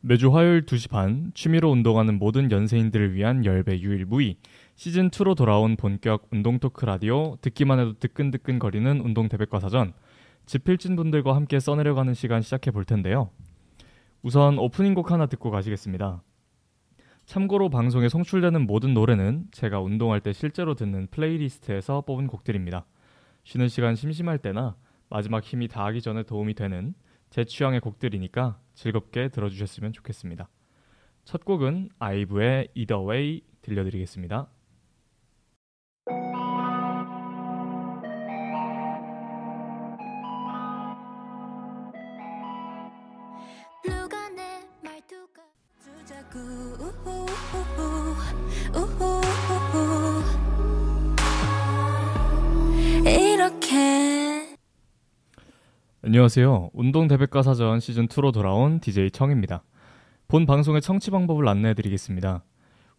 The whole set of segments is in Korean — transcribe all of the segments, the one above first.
매주 화요일 2시 반 취미로 운동하는 모든 연세인들을 위한 열배 유일무이 시즌 2로 돌아온 본격 운동 토크 라디오 듣기만 해도 뜨끈뜨끈 거리는 운동 대백과 사전 집필진 분들과 함께 써내려가는 시간 시작해 볼 텐데요. 우선 오프닝 곡 하나 듣고 가시겠습니다. 참고로 방송에 송출되는 모든 노래는 제가 운동할 때 실제로 듣는 playlist에서 뽑은 곡들입니다. 쉬는 시간 심심할 때나 마지막 힘이 다하기 전에 도움이 되는 제 취향의 곡들이니까 즐겁게 들어주셨으면 좋겠습니다. 첫 곡은 아이브의 Either Way 들려드리겠습니다. 안녕하세요. 운동 대백과 사전 시즌 2로 돌아온 DJ 청입니다. 본 방송의 청취 방법을 안내해 드리겠습니다.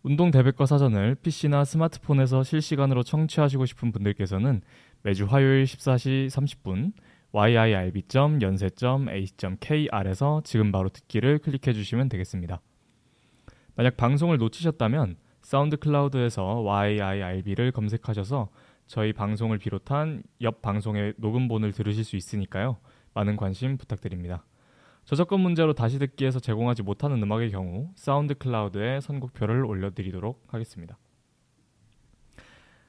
운동 대백과 사전을 PC나 스마트폰에서 실시간으로 청취하시고 싶은 분들께서는 매주 화요일 14시 30분 yirb.연세.ac.kr에서 지금 바로 듣기를 클릭해 주시면 되겠습니다. 만약 방송을 놓치셨다면 사운드 클라우드에서 yirb를 검색하셔서 저희 방송을 비롯한 옆 방송의 녹음본을 들으실 수 있으니까요. 많은 관심 부탁드립니다. 저작권 문제로 다시 듣기에서 제공하지 못하는 음악의 경우 사운드 클라우드에 선곡표를 올려드리도록 하겠습니다.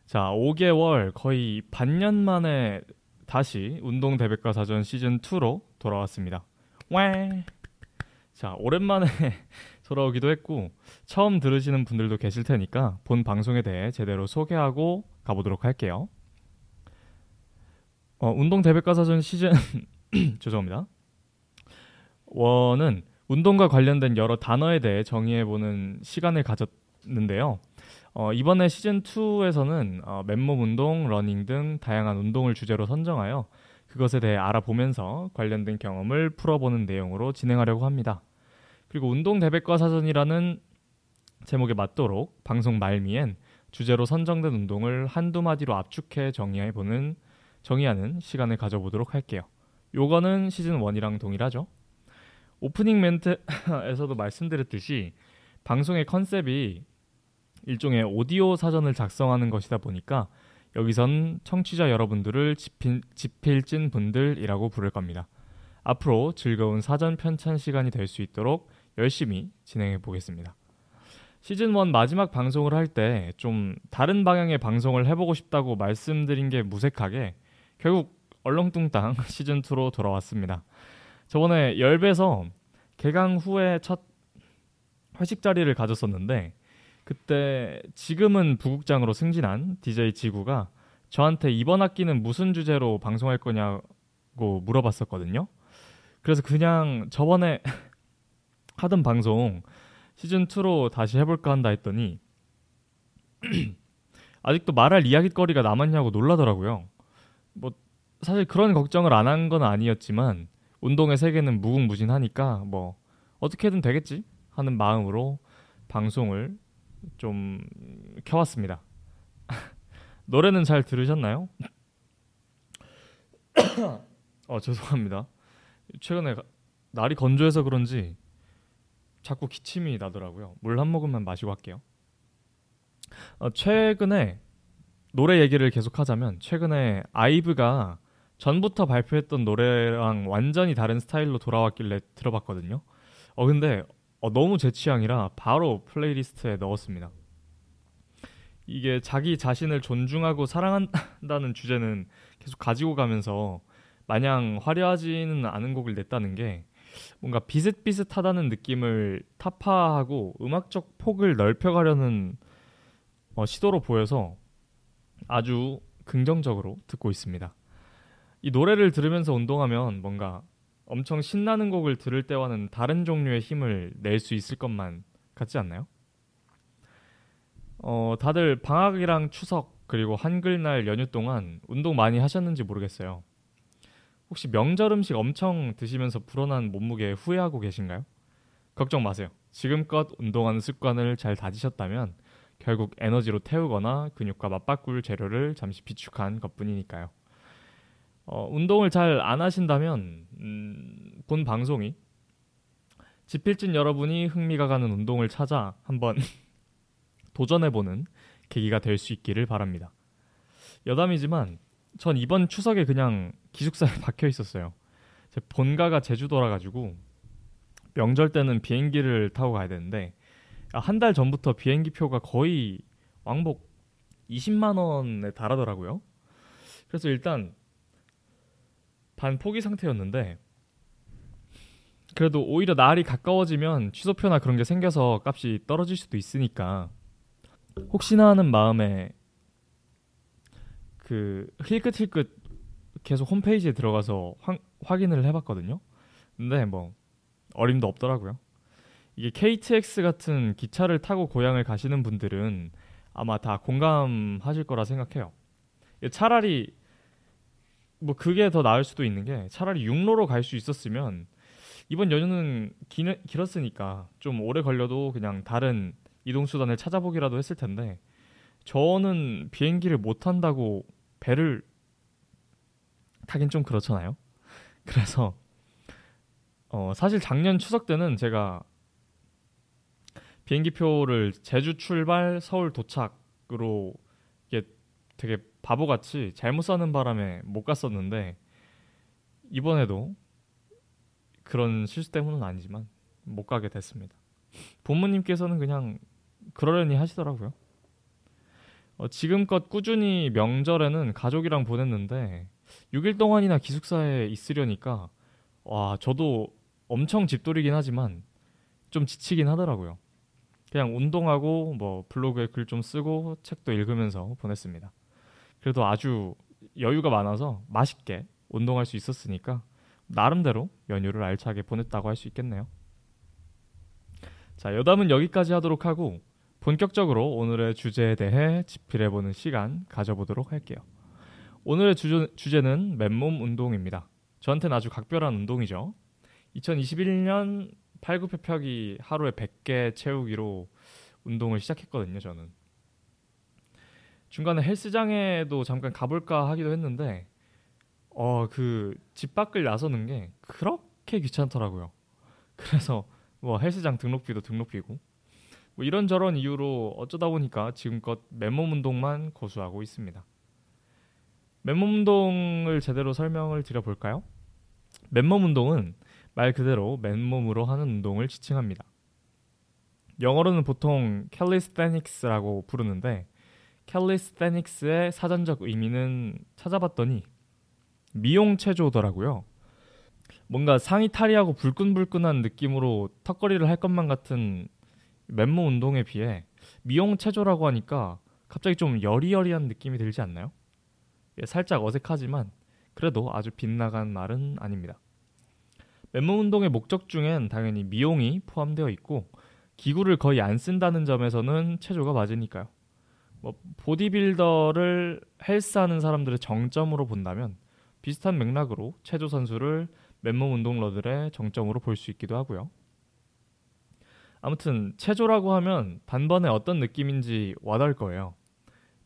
자, 5개월 거의 반년 만에 다시 운동 대백과 사전 시즌 2로 돌아왔습니다. 와! 자, 오랜만에 돌아오기도 했고 처음 들으시는 분들도 계실 테니까 본 방송에 대해 제대로 소개하고 가보도록 할게요. 어, 운동 대백과 사전 시즌 죄송합니다. 원은 운동과 관련된 여러 단어에 대해 정의해보는 시간을 가졌는데요. 어, 이번에 시즌 2에서는 어, 맨몸 운동, 러닝 등 다양한 운동을 주제로 선정하여 그것에 대해 알아보면서 관련된 경험을 풀어보는 내용으로 진행하려고 합니다. 그리고 운동 대백과 사전이라는 제목에 맞도록 방송 말미엔 주제로 선정된 운동을 한두 마디로 압축해 정의해보는 정의하는 시간을 가져보도록 할게요. 요거는 시즌 1이랑 동일하죠. 오프닝 멘트에서도 말씀드렸듯이 방송의 컨셉이 일종의 오디오 사전을 작성하는 것이다 보니까 여기선 청취자 여러분들을 지필, 지필진 분들이라고 부를 겁니다. 앞으로 즐거운 사전 편찬 시간이 될 수 있도록 열심히 진행해 보겠습니다. 시즌 1 마지막 방송을 할 때 좀 다른 방향의 방송을 해보고 싶다고 말씀드린 게 무색하게 결국 얼렁뚱땅 시즌 2로 돌아왔습니다. 저번에 열배서 개강 후에 첫 회식 자리를 가졌었는데 그때 지금은 부국장으로 승진한 DJ 지구가 저한테 이번 학기는 무슨 주제로 방송할 거냐고 물어봤었거든요. 그래서 그냥 저번에 하던 방송 시즌 2로 다시 해볼까 한다 했더니 아직도 말할 이야기거리가 남았냐고 놀라더라고요. 뭐 사실 그런 걱정을 안 한 건 아니었지만 운동의 세계는 무궁무진하니까 뭐 어떻게든 되겠지 하는 마음으로 방송을 좀 켜왔습니다. 노래는 잘 들으셨나요? 어 죄송합니다. 최근에 가- 날이 건조해서 그런지 자꾸 기침이 나더라고요. 물 한 모금만 마시고 할게요. 어, 최근에 노래 얘기를 계속하자면 최근에 아이브가 전부터 발표했던 노래랑 완전히 다른 스타일로 돌아왔길래 들어봤거든요. 어 근데 어, 너무 제 취향이라 바로 playlist에 넣었습니다. 이게 자기 자신을 존중하고 사랑한다는 주제는 계속 가지고 가면서 마냥 화려하지는 않은 곡을 냈다는 게 뭔가 비슷비슷하다는 느낌을 타파하고 음악적 폭을 넓혀가려는 어, 시도로 보여서 아주 긍정적으로 듣고 있습니다. 이 노래를 들으면서 운동하면 뭔가 엄청 신나는 곡을 들을 때와는 다른 종류의 힘을 낼 수 있을 것만 같지 않나요? 어, 다들 방학이랑 추석 그리고 한글날 연휴 동안 운동 많이 하셨는지 모르겠어요. 혹시 명절 음식 엄청 드시면서 불어난 몸무게 후회하고 계신가요? 걱정 마세요. 지금껏 운동하는 습관을 잘 다지셨다면 결국 에너지로 태우거나 근육과 맞바꿀 재료를 잠시 비축한 것뿐이니까요. 어, 운동을 잘 안 하신다면 음, 본 방송이 지필진 여러분이 흥미가 가는 운동을 찾아 한번 도전해보는 계기가 될 수 있기를 바랍니다. 여담이지만 전 이번 추석에 그냥 기숙사에 박혀 있었어요. 제 본가가 제주도라 가지고 명절 때는 비행기를 타고 가야 되는데 한 달 전부터 비행기 표가 거의 왕복 20만 원에 달하더라고요. 그래서 일단 반 포기 상태였는데 그래도 오히려 날이 가까워지면 취소표나 그런 게 생겨서 값이 떨어질 수도 있으니까 혹시나 하는 마음에 그 힐끗힐끗 계속 홈페이지에 들어가서 확, 확인을 해봤거든요. 근데 뭐 어림도 없더라고요. 이게 KTX 같은 기차를 타고 고향을 가시는 분들은 아마 다 공감하실 거라 생각해요. 차라리 뭐 그게 더 나을 수도 있는 게 차라리 육로로 갈 수 있었으면 이번 연휴는 길, 길었으니까 좀 오래 걸려도 그냥 다른 이동 수단을 찾아보기라도 했을 텐데 저는 비행기를 못 탄다고 배를 타긴 좀 그렇잖아요. 그래서 어 사실 작년 추석 때는 제가 비행기 표를 제주 출발 서울 도착으로 되게 바보같이 잘못 사는 바람에 못 갔었는데 이번에도 그런 실수 때문은 아니지만 못 가게 됐습니다. 부모님께서는 그냥 그러려니 하시더라고요. 어, 지금껏 꾸준히 명절에는 가족이랑 보냈는데 6일 동안이나 기숙사에 있으려니까 와 저도 엄청 집돌이긴 하지만 좀 지치긴 하더라고요. 그냥 운동하고 뭐 블로그에 글 좀 쓰고 책도 읽으면서 보냈습니다. 그래도 아주 여유가 많아서 맛있게 운동할 수 있었으니까 나름대로 연휴를 알차게 보냈다고 할 수 있겠네요. 자, 여담은 여기까지 하도록 하고 본격적으로 오늘의 주제에 대해 집필해보는 시간 가져보도록 할게요. 오늘의 주제, 주제는 맨몸 운동입니다. 저한테는 아주 각별한 운동이죠. 2021년 팔굽혀펴기 하루에 100개 채우기로 운동을 시작했거든요, 저는. 중간에 헬스장에도 잠깐 가볼까 하기도 했는데 어 그 집 밖을 나서는 게 그렇게 귀찮더라고요. 그래서 뭐 헬스장 등록비도 등록비고 뭐 이런저런 이유로 어쩌다 보니까 지금껏 맨몸 운동만 고수하고 있습니다. 맨몸 운동을 제대로 설명을 드려볼까요? 맨몸 운동은 말 그대로 맨몸으로 하는 운동을 지칭합니다. 영어로는 보통 캘리스테닉스라고 부르는데 캘리스테닉스의 사전적 의미는 찾아봤더니 미용 체조더라고요. 뭔가 상의 탈의하고 불끈불끈한 느낌으로 턱걸이를 할 것만 같은 맨몸 운동에 비해 미용 체조라고 하니까 갑자기 좀 여리여리한 느낌이 들지 않나요? 예, 살짝 어색하지만 그래도 아주 빗나간 말은 아닙니다. 맨몸 운동의 목적 중엔 당연히 미용이 포함되어 있고 기구를 거의 안 쓴다는 점에서는 체조가 맞으니까요. 뭐 보디빌더를 헬스하는 사람들의 정점으로 본다면 비슷한 맥락으로 체조 선수를 맨몸 운동러들의 정점으로 볼 수 있기도 하고요. 아무튼 체조라고 하면 단번에 어떤 느낌인지 와닿을 거예요.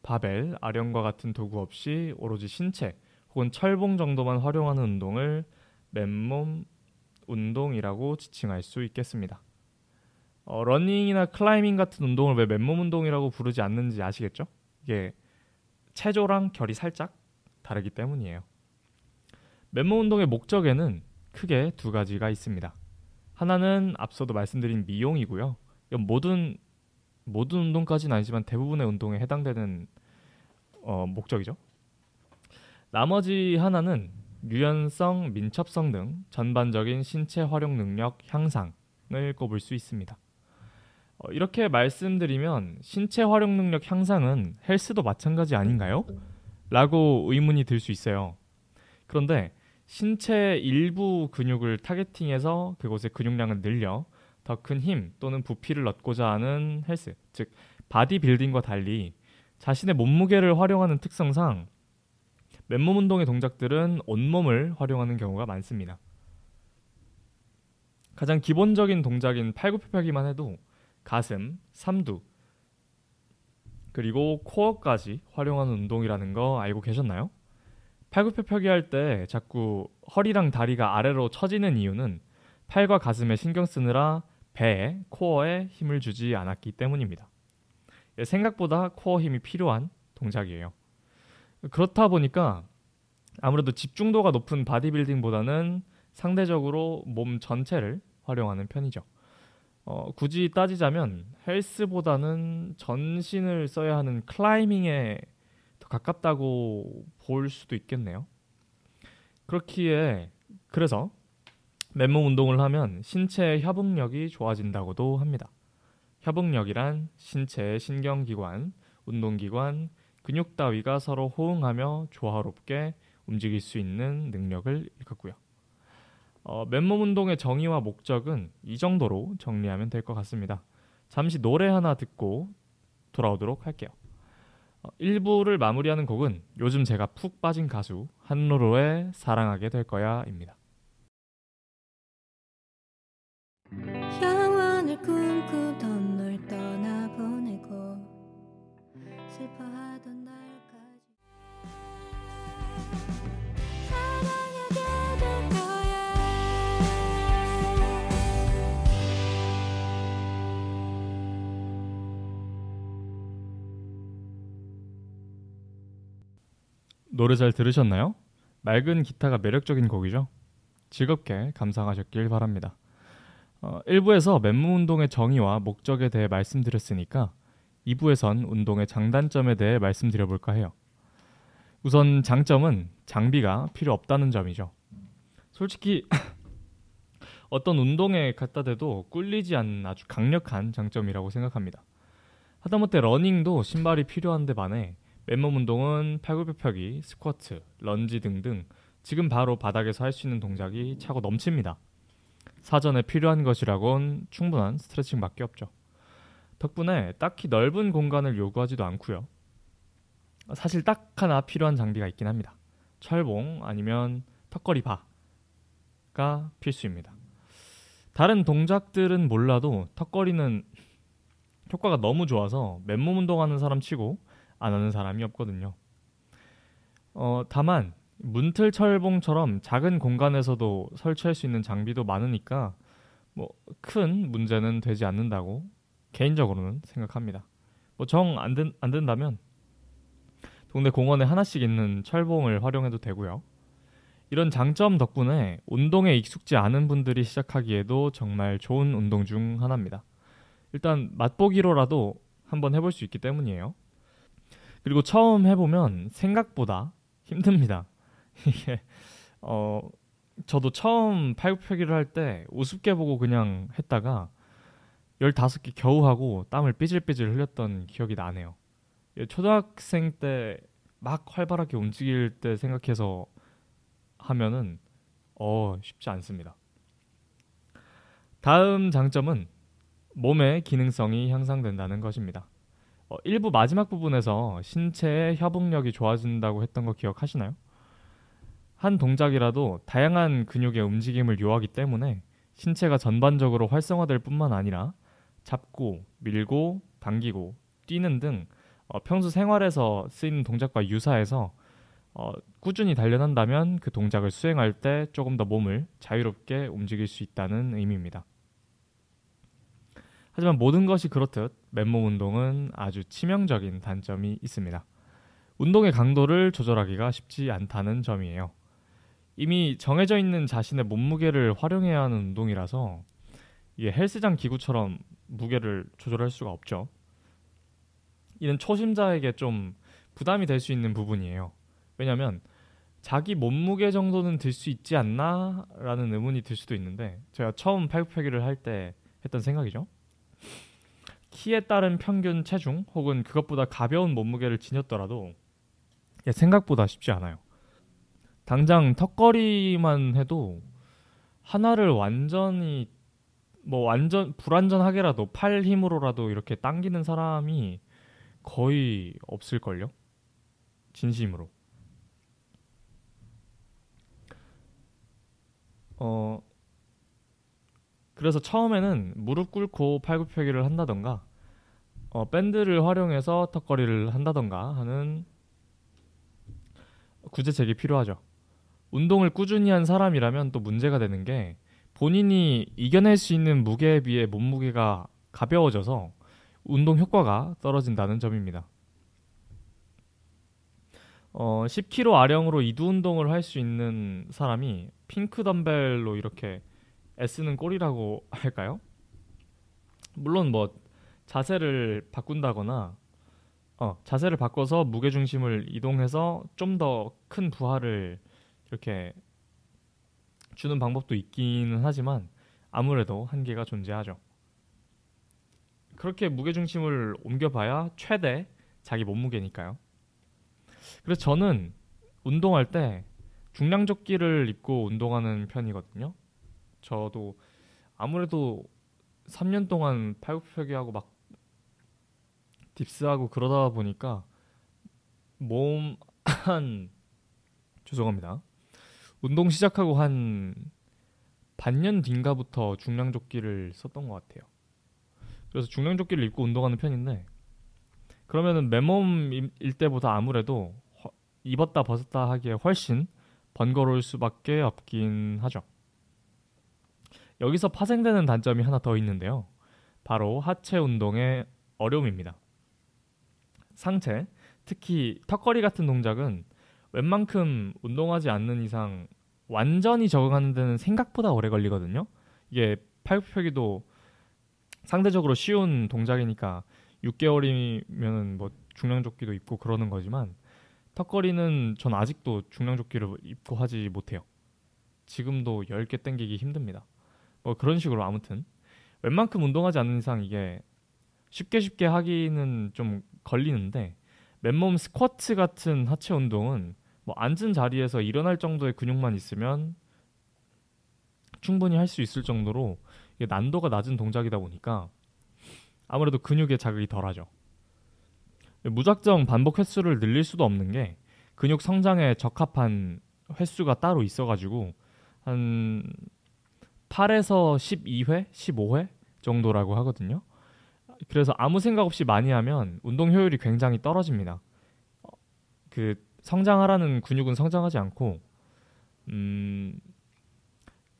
바벨, 아령과 같은 도구 없이 오로지 신체 혹은 철봉 정도만 활용하는 운동을 맨몸 운동이라고 지칭할 수 있겠습니다. 어, 러닝이나 클라이밍 같은 운동을 왜 맨몸 운동이라고 부르지 않는지 아시겠죠? 이게 체조랑 결이 살짝 다르기 때문이에요. 맨몸 운동의 목적에는 크게 두 가지가 있습니다. 하나는 앞서도 말씀드린 미용이고요. 모든 모든 운동까지는 아니지만 대부분의 운동에 해당되는 어, 목적이죠. 나머지 하나는 유연성, 민첩성 등 전반적인 신체 활용 능력 향상을 꼽을 수 있습니다. 어, 이렇게 말씀드리면 신체 활용 능력 향상은 헬스도 마찬가지 아닌가요? 라고 의문이 들 수 있어요. 그런데 신체 일부 근육을 targeting해서 그곳의 근육량을 늘려 더 큰 힘 또는 부피를 얻고자 하는 헬스, 즉 바디 빌딩과 달리 자신의 몸무게를 활용하는 특성상 맨몸 운동의 동작들은 온몸을 활용하는 경우가 많습니다. 가장 기본적인 동작인 팔굽혀펴기만 해도 가슴, 삼두, 그리고 코어까지 활용하는 운동이라는 거 알고 계셨나요? 팔굽혀펴기 할 때 자꾸 허리랑 다리가 아래로 처지는 이유는 팔과 가슴에 신경 쓰느라 배에 코어에 힘을 주지 않았기 때문입니다. 예, 생각보다 코어 힘이 필요한 동작이에요. 그렇다 보니까 아무래도 집중도가 높은 바디빌딩보다는 상대적으로 몸 전체를 활용하는 편이죠. 어, 굳이 따지자면 헬스보다는 전신을 써야 하는 클라이밍에 더 가깝다고 볼 수도 있겠네요. 그렇기에 그래서 맨몸 운동을 하면 신체의 협응력이 좋아진다고도 합니다. 협응력이란 신체의 신경기관, 운동기관, 근육 따위가 서로 호응하며 조화롭게 움직일 수 있는 능력을 일컫고요. 어, 맨몸 운동의 정의와 목적은 이 정도로 정리하면 될 것 같습니다. 잠시 노래 하나 듣고 돌아오도록 할게요. 어, 1부를 마무리하는 곡은 요즘 제가 푹 빠진 가수 한로로의 사랑하게 될 거야입니다. 영원을 꿈꾸 노래 잘 들으셨나요? 맑은 기타가 매력적인 곡이죠. 즐겁게 감상하셨길 바랍니다. 어, 1부에서 맨몸 운동의 정의와 목적에 대해 말씀드렸으니까 2부에선 운동의 장단점에 대해 말씀드려 볼까 해요. 우선 장점은 장비가 필요 없다는 점이죠. 솔직히 어떤 운동에 갖다 대도 꿀리지 않는 아주 강력한 장점이라고 생각합니다. 하다못해 러닝도 신발이 필요한데 반해 맨몸 운동은 팔굽혀펴기, 스쿼트, 런지 등등 지금 바로 바닥에서 할 수 있는 동작이 차고 넘칩니다. 사전에 필요한 것이라곤 충분한 스트레칭밖에 없죠. 덕분에 딱히 넓은 공간을 요구하지도 않고요. 사실 딱 하나 필요한 장비가 있긴 합니다. 철봉 아니면 턱걸이 바가 필수입니다. 다른 동작들은 몰라도 턱걸이는 효과가 너무 좋아서 맨몸 운동하는 사람 치고 안 하는 사람이 없거든요. 어, 다만 문틀 철봉처럼 작은 공간에서도 설치할 수 있는 장비도 많으니까 뭐 큰 문제는 되지 않는다고 개인적으로는 생각합니다. 뭐 정안안 된다면 동네 공원에 하나씩 있는 철봉을 활용해도 되고요. 이런 장점 덕분에 운동에 익숙지 않은 분들이 시작하기에도 정말 좋은 운동 중 하나입니다. 일단 맛보기로라도 한번 해볼 수 있기 때문이에요. 그리고 처음 해보면 생각보다 힘듭니다. 이게 어 저도 처음 팔굽혀펴기를 할 때 우습게 보고 그냥 했다가 15개 겨우 하고 땀을 삐질삐질 흘렸던 기억이 나네요. 예, 초등학생 때 막 활발하게 움직일 때 생각해서 하면은 어 쉽지 않습니다. 다음 장점은 몸의 기능성이 향상된다는 것입니다. 어, 일부 마지막 부분에서 신체의 협응력이 좋아진다고 했던 거 기억하시나요? 한 동작이라도 다양한 근육의 움직임을 요하기 때문에 신체가 전반적으로 활성화될 뿐만 아니라 잡고, 밀고, 당기고, 뛰는 등 어, 평소 생활에서 쓰이는 동작과 유사해서 어, 꾸준히 단련한다면 그 동작을 수행할 때 조금 더 몸을 자유롭게 움직일 수 있다는 의미입니다. 하지만 모든 것이 그렇듯 맨몸 운동은 아주 치명적인 단점이 있습니다. 운동의 강도를 조절하기가 쉽지 않다는 점이에요. 이미 정해져 있는 자신의 몸무게를 활용해야 하는 운동이라서 이게 헬스장 기구처럼 무게를 조절할 수가 없죠. 이는 초심자에게 좀 부담이 될 수 있는 부분이에요. 왜냐하면 자기 몸무게 정도는 들 수 있지 않나라는 의문이 들 수도 있는데 제가 처음 팔굽혀기를 할 때 했던 생각이죠. 키에 따른 평균 체중 혹은 그것보다 가벼운 몸무게를 지녔더라도 생각보다 쉽지 않아요. 당장 턱걸이만 해도 하나를 완전히 뭐 완전 불완전하게라도 팔 힘으로라도 이렇게 당기는 사람이 거의 없을걸요? 진심으로. 어, 그래서 처음에는 무릎 꿇고 팔굽혀펴기를 한다던가, 어, 밴드를 활용해서 턱걸이를 한다던가 하는 구제책이 필요하죠. 운동을 꾸준히 한 사람이라면 또 문제가 되는 게 본인이 이겨낼 수 있는 무게에 비해 몸무게가 가벼워져서 운동 효과가 떨어진다는 점입니다. 어, 10kg 아령으로 이두 운동을 할 수 있는 사람이 핑크 덤벨로 이렇게 애쓰는 꼴이라고 할까요? 물론 뭐 자세를 바꾼다거나 어, 자세를 바꿔서 무게 중심을 이동해서 좀 더 큰 부하를 이렇게 주는 방법도 있기는 하지만 아무래도 한계가 존재하죠. 그렇게 무게 중심을 옮겨봐야 최대 자기 몸무게니까요. 그래서 저는 운동할 때 중량 조끼를 입고 운동하는 편이거든요. 저도 아무래도 3년 동안 팔굽혀펴기하고 막 딥스하고 그러다 보니까 몸 한 죄송합니다. 운동 시작하고 한 반년 뒤인가부터 중량 조끼를 썼던 것 같아요. 그래서 중량 조끼를 입고 운동하는 편인데 그러면은 맨몸일 때보다 아무래도 허- 입었다 벗었다 하기에 훨씬 번거로울 수밖에 없긴 하죠. 여기서 파생되는 단점이 하나 더 있는데요. 바로 하체 운동의 어려움입니다. 상체, 특히 턱걸이 같은 동작은 웬만큼 운동하지 않는 이상 완전히 적응하는 데는 생각보다 오래 걸리거든요. 이게 팔굽혀펴기도 상대적으로 쉬운 동작이니까 6개월이면은 뭐 중량조끼도 입고 그러는 거지만 턱걸이는 전 아직도 중량조끼를 입고 하지 못해요. 지금도 10개 땡기기 힘듭니다. 뭐 그런 식으로 아무튼 웬만큼 운동하지 않는 이상 이게 쉽게 쉽게 하기는 좀 걸리는데 맨몸 스쿼트 같은 하체 운동은 뭐 앉은 자리에서 일어날 정도의 근육만 있으면 충분히 할 수 있을 정도로 난도가 낮은 동작이다 보니까 아무래도 근육에 자극이 덜하죠. 무작정 반복 횟수를 늘릴 수도 없는 게 근육 성장에 적합한 횟수가 따로 있어가지고 한 8에서 12회, 15회 정도라고 하거든요. 그래서 아무 생각 없이 많이 하면 운동 효율이 굉장히 떨어집니다. 어, 그 성장하라는 근육은 성장하지 않고 음,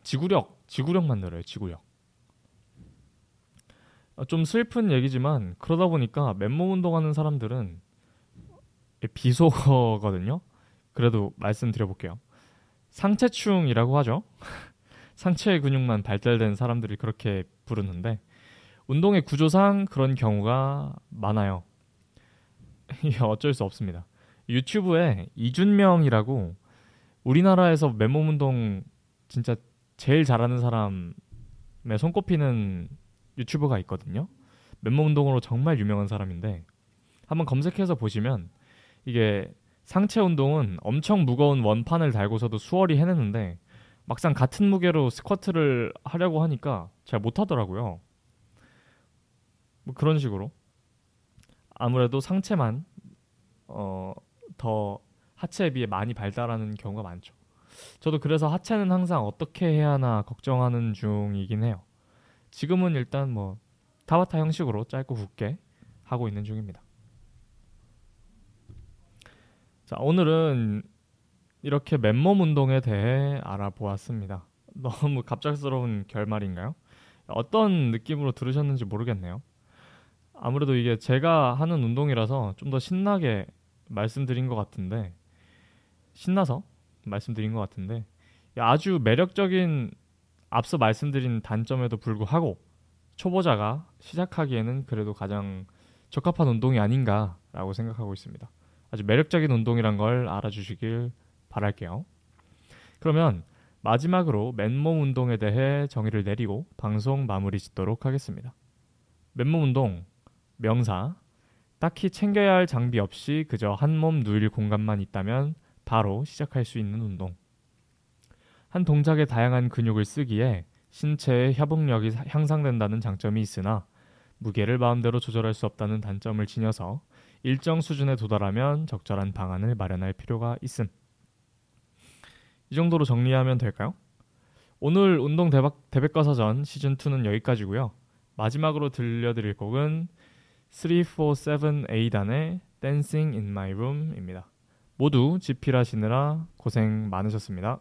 지구력, 지구력만 늘어요. 지구력. 어, 좀 슬픈 얘기지만 그러다 보니까 맨몸 운동하는 사람들은 비속어거든요. 그래도 말씀드려 볼게요. 상체충이라고 하죠. 상체 근육만 발달된 사람들이 그렇게 부르는데 운동의 구조상 그런 경우가 많아요. 어쩔 수 없습니다. 유튜브에 이준명이라고 우리나라에서 맨몸 운동 진짜 제일 잘하는 사람에 손꼽히는 유튜버가 있거든요. 맨몸 운동으로 정말 유명한 사람인데 한번 검색해서 보시면 이게 상체 운동은 엄청 무거운 원판을 달고서도 수월히 해내는데 막상 같은 무게로 스쿼트를 하려고 하니까 잘 못하더라고요. 뭐 그런 식으로 아무래도 상체만 어, 더 하체에 비해 많이 발달하는 경우가 많죠. 저도 그래서 하체는 항상 어떻게 해야 하나 걱정하는 중이긴 해요. 지금은 일단 뭐 타바타 형식으로 짧고 굵게 하고 있는 중입니다. 자, 오늘은 이렇게 맨몸 운동에 대해 알아보았습니다. 너무 갑작스러운 결말인가요? 어떤 느낌으로 들으셨는지 모르겠네요. 아무래도 이게 제가 하는 운동이라서 좀 더 신나게 말씀드린 것 같은데 신나서 말씀드린 것 같은데 아주 매력적인 앞서 말씀드린 단점에도 불구하고 초보자가 시작하기에는 그래도 가장 적합한 운동이 아닌가라고 생각하고 있습니다. 아주 매력적인 운동이란 걸 알아주시길 바랄게요. 그러면 마지막으로 맨몸 운동에 대해 정의를 내리고 방송 마무리 짓도록 하겠습니다. 맨몸 운동 명사 딱히 챙겨야 할 장비 없이 그저 한 몸 누일 공간만 있다면 바로 시작할 수 있는 운동. 한 동작에 다양한 근육을 쓰기에 신체의 협응력이 향상된다는 장점이 있으나 무게를 마음대로 조절할 수 없다는 단점을 지녀서 일정 수준에 도달하면 적절한 방안을 마련할 필요가 있음. 이 정도로 정리하면 될까요? 오늘 운동 대박 대백과사전 시즌 2는 여기까지고요. 마지막으로 들려드릴 곡은 347A단의 Dancing in My Room입니다. 모두 집필하시느라 고생 많으셨습니다.